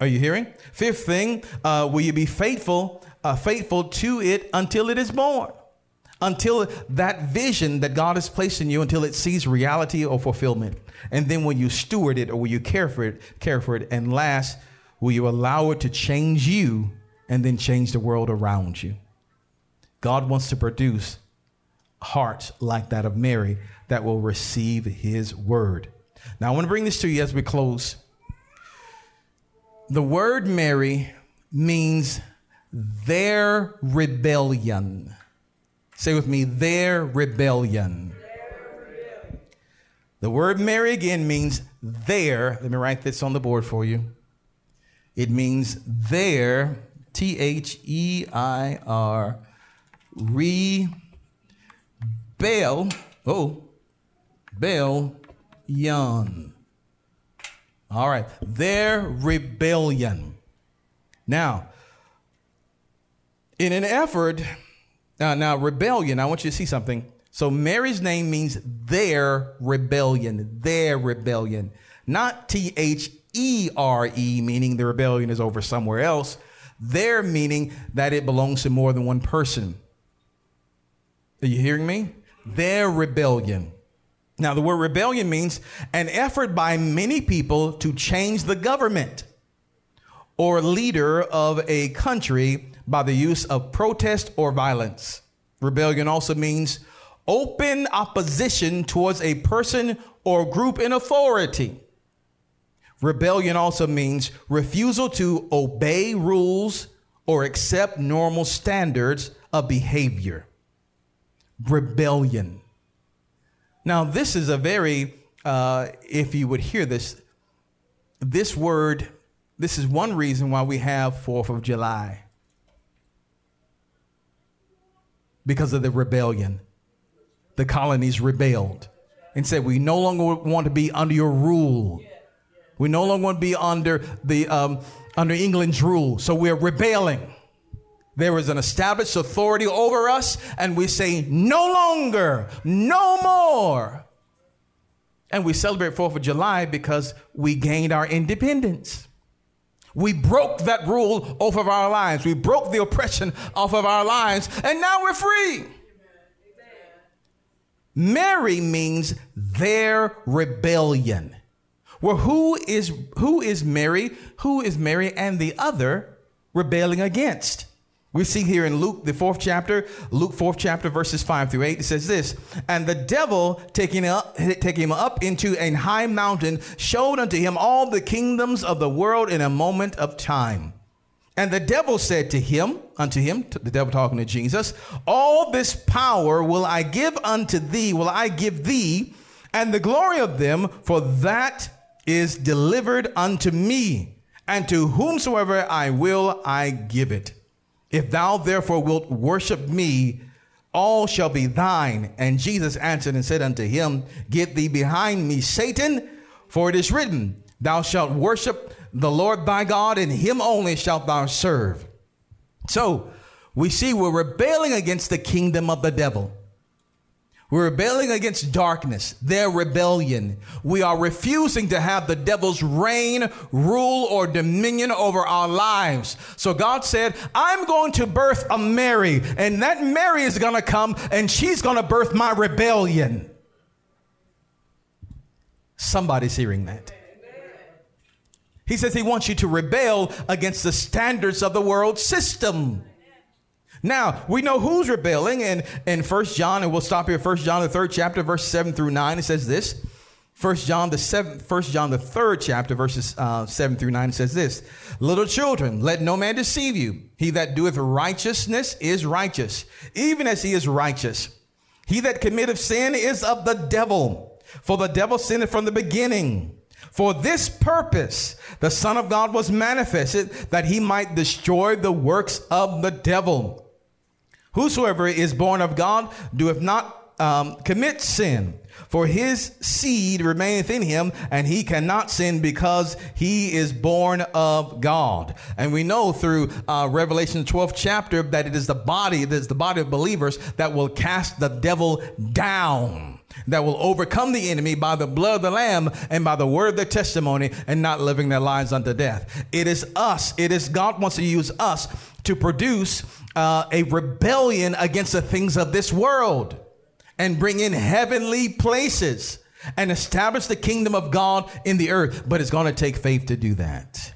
Are you hearing? Fifth thing, uh, will you be faithful, uh, faithful to it until it is born? Until that vision that God has placed in you, until it sees reality or fulfillment. And then will you steward it or will you care for it, care for it? And last, will you allow it to change you and then change the world around you? God wants to produce hearts like that of Mary that will receive his word. Now, I want to bring this to you as we close. The word Mary means their rebellion. Say with me, their rebellion. The word Mary again means their. Let me write this on the board for you. It means their, T H E I R, rebel, oh, bel, yon. All right, their rebellion. Now, in an effort, uh, now rebellion, I want you to see something. So Mary's name means their rebellion, their rebellion, not T H E R E, meaning the rebellion is over somewhere else. Their meaning that it belongs to more than one person. Are you hearing me? Their rebellion. Now, the word rebellion means an effort by many people to change the government or leader of a country by the use of protest or violence. Rebellion also means open opposition towards a person or group in authority. Rebellion also means refusal to obey rules or accept normal standards of behavior. Rebellion. Now, this is a very, uh, if you would hear this, this word, this is one reason why we have 4th of July. Because of the rebellion. The colonies rebelled and said, We no longer want to be under your rule. We no longer want to be under the um, under England's rule. So we're rebelling. There is an established authority over us, and we say, no longer, no more. And we celebrate 4th of July because we gained our independence. We broke that rule off of our lives. We broke the oppression off of our lives, and now we're free. Mary means their rebellion. Well, who is who is Mary? Who is Mary and the other rebelling against? We see here in Luke, the fourth chapter, Luke fourth chapter, verses five through eight. It says this: And the devil taking up, taking him up into a high mountain, showed unto him all the kingdoms of the world in a moment of time. And the devil said to him, unto him, the devil talking to Jesus, All this power will I give unto thee, will I give thee, and the glory of them, for that is delivered unto me, and to whomsoever I will I give it. If thou therefore wilt worship me, all shall be thine. And Jesus answered and said unto him, Get thee behind me, Satan, for it is written, Thou shalt worship the Lord thy God, and him only shalt thou serve. So we see we're rebelling against the kingdom of the devil. We're rebelling against darkness, their rebellion. We are refusing to have the devil's reign, rule, or dominion over our lives. So God said, I'm going to birth a Mary, and that Mary is going to come and she's going to birth my rebellion. Somebody's hearing that. He says he wants you to rebel against the standards of the world system. Now, we know who's rebelling in, in 1 John, and we'll stop here, 1 John, the third chapter, verse 7 through 9. It says this. 1 John, the seventh, 1 John, the third chapter, verses uh, 7 through 9 says this Little children, let no man deceive you. He that doeth righteousness is righteous, even as he is righteous. He that committeth sin is of the devil, for the devil sinned from the beginning. For this purpose, the Son of God was manifested that he might destroy the works of the devil. Whosoever is born of God doeth not um, commit sin, for his seed remaineth in him, and he cannot sin because he is born of God. And we know through uh, Revelation 12 chapter that it is the body, it is the body of believers that will cast the devil down that will overcome the enemy by the blood of the Lamb and by the word of their testimony and not living their lives unto death. It is us, it is God wants to use us to produce uh, a rebellion against the things of this world and bring in heavenly places and establish the kingdom of God in the earth. But it's going to take faith to do that.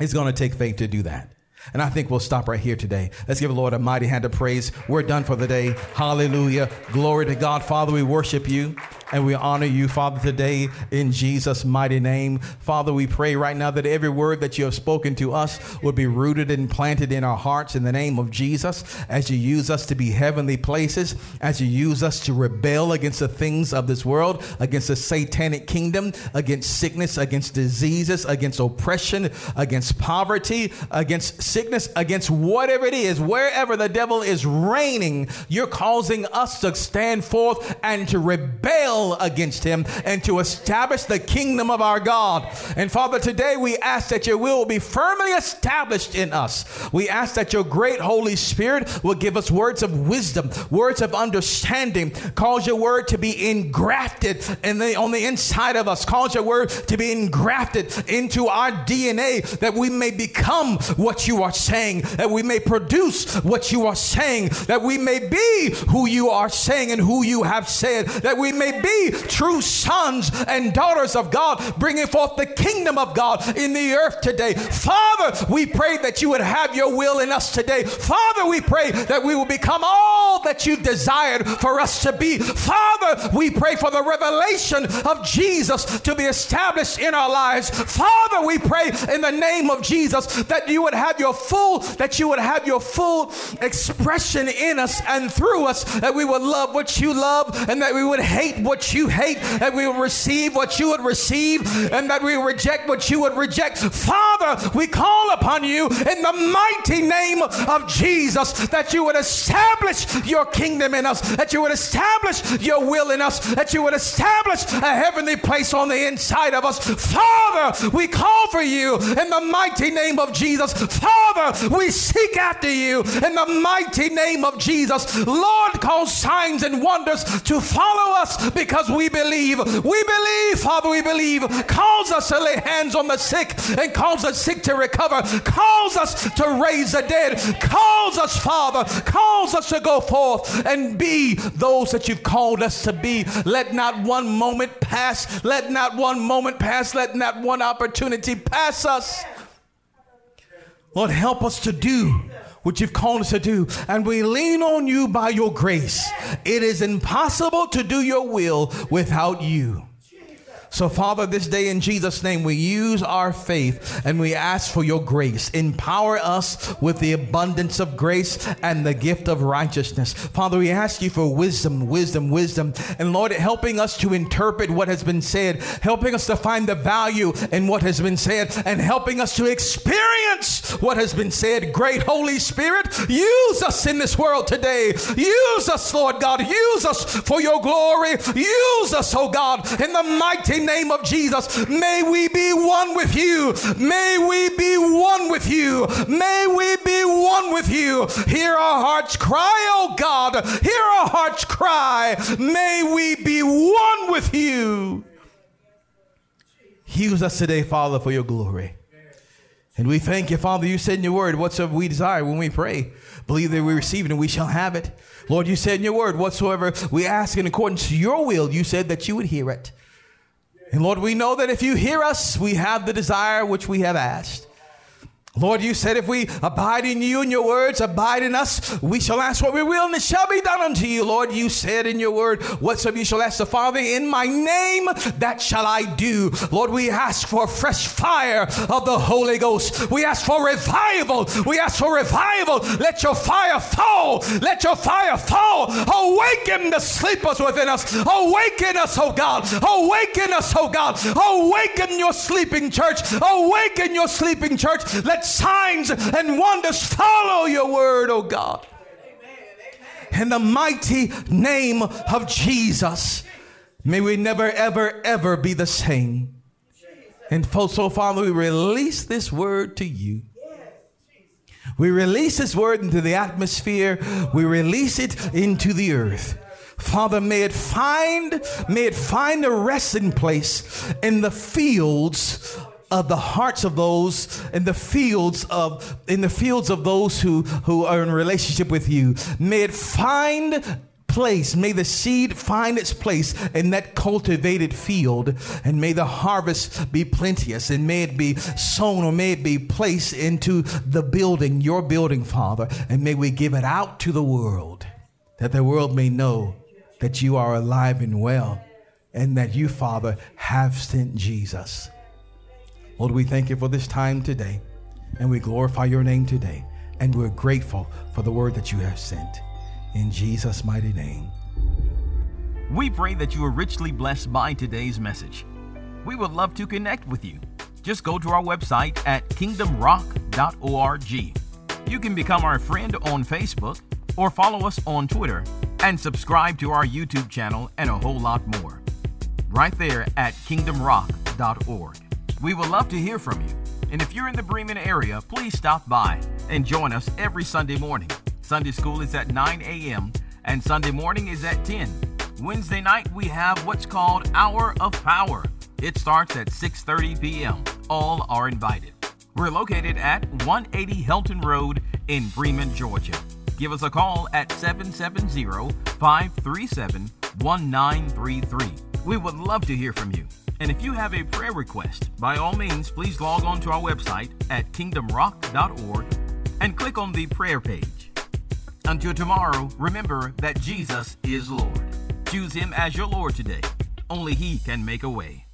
It's going to take faith to do that. And I think we'll stop right here today. Let's give the Lord a mighty hand of praise. We're done for the day. Hallelujah. Glory to God. Father, we worship you. And we honor you, Father, today in Jesus' mighty name. Father, we pray right now that every word that you have spoken to us would be rooted and planted in our hearts in the name of Jesus as you use us to be heavenly places, as you use us to rebel against the things of this world, against the satanic kingdom, against sickness, against diseases, against oppression, against poverty, against sickness, against whatever it is, wherever the devil is reigning, you're causing us to stand forth and to rebel against him and to establish the kingdom of our God. And Father, today we ask that your will will be firmly established in us. We ask that your great Holy Spirit will give us words of wisdom, words of understanding, cause your word to be engrafted in the, on the inside of us, cause your word to be engrafted into our DNA that we may become what you are saying, that we may produce what you are saying, that we may be who you are saying and who you have said, that we may be be true sons and daughters of God, bringing forth the kingdom of God in the earth today. Father, we pray that you would have your will in us today. Father, we pray that we will become all that you've desired for us to be. Father, we pray for the revelation of Jesus to be established in our lives. Father, we pray in the name of Jesus that you would have your full, that you would have your full expression in us and through us, that we would love what you love and that we would hate what you hate, that we will receive what you would receive, and that we reject what you would reject. Father, we call upon you in the mighty name of Jesus that you would establish your kingdom in us, that you would establish your will in us, that you would establish a heavenly place on the inside of us. Father, we call for you in the mighty name of Jesus. Father, we seek after you in the mighty name of Jesus. Lord, cause signs and wonders to follow us because we believe. We believe, Father, we believe. Calls us to lay hands on the sick and calls the sick to recover. Calls us to raise the dead. Calls us, Father, calls us to go forth and be those that you've called us to be. Let not one moment pass. Let not one moment pass. Let not one opportunity pass us. Lord, help us to do what you've called us to do, and we lean on you by your grace. It is impossible to do your will without you. So, Father, this day in Jesus' name, we use our faith and we ask for your grace. Empower us with the abundance of grace and the gift of righteousness. Father, we ask you for wisdom, wisdom, wisdom. And Lord, helping us to interpret what has been said, helping us to find the value in what has been said, and helping us to experience what has been said. Great Holy Spirit, use us in this world today. Use us, Lord God. Use us for your glory. Use us, oh God, in the mighty name of Jesus. May we be one with you. May we be one with you. May we be one with you. Hear our hearts cry, oh God. Hear our hearts cry. May we be one with you. Use us today, Father, for your glory. And we thank you, Father. You said in your word, whatsoever we desire when we pray, believe that we receive it and we shall have it. Lord, you said in your word, whatsoever we ask in accordance to your will, you said that you would hear it. And Lord, we know that if you hear us, we have the desire which we have asked. Lord, you said if we abide in you and your words abide in us, we shall ask what we will and it shall be done unto you. Lord, you said in your word, whatsoever you shall ask the Father in my name, that shall I do. Lord, we ask for fresh fire of the Holy Ghost. We ask for revival. We ask for revival. Let your fire fall. Let your fire fall. Awaken the sleepers within us. Awaken us, oh God. Awaken us, oh God. Awaken your sleeping church. Awaken your sleeping church. Let let signs and wonders follow your word, oh God. In the mighty name of Jesus, may we never, ever, ever be the same. And so, Father, we release this word to you. We release this word into the atmosphere. We release it into the earth. Father, may it find, may it find a resting place in the fields of the hearts of those in the fields of in the fields of those who who are in relationship with you. May it find place may the seed find its place in that cultivated field and may the harvest be plenteous and may it be sown or may it be placed into the building your building father and may we give it out to the world that the world may know that you are alive and well and that you father have sent jesus Lord, we thank you for this time today, and we glorify your name today, and we're grateful for the word that you have sent. In Jesus' mighty name. We pray that you are richly blessed by today's message. We would love to connect with you. Just go to our website at kingdomrock.org. You can become our friend on Facebook or follow us on Twitter and subscribe to our YouTube channel and a whole lot more. Right there at kingdomrock.org. We would love to hear from you. And if you're in the Bremen area, please stop by and join us every Sunday morning. Sunday school is at 9 a.m. and Sunday morning is at 10. Wednesday night we have what's called Hour of Power. It starts at 6:30 p.m. All are invited. We're located at 180 Helton Road in Bremen, Georgia. Give us a call at 770-537-1933. We would love to hear from you. And if you have a prayer request, by all means, please log on to our website at kingdomrock.org and click on the prayer page. Until tomorrow, remember that Jesus is Lord. Choose Him as your Lord today. Only He can make a way.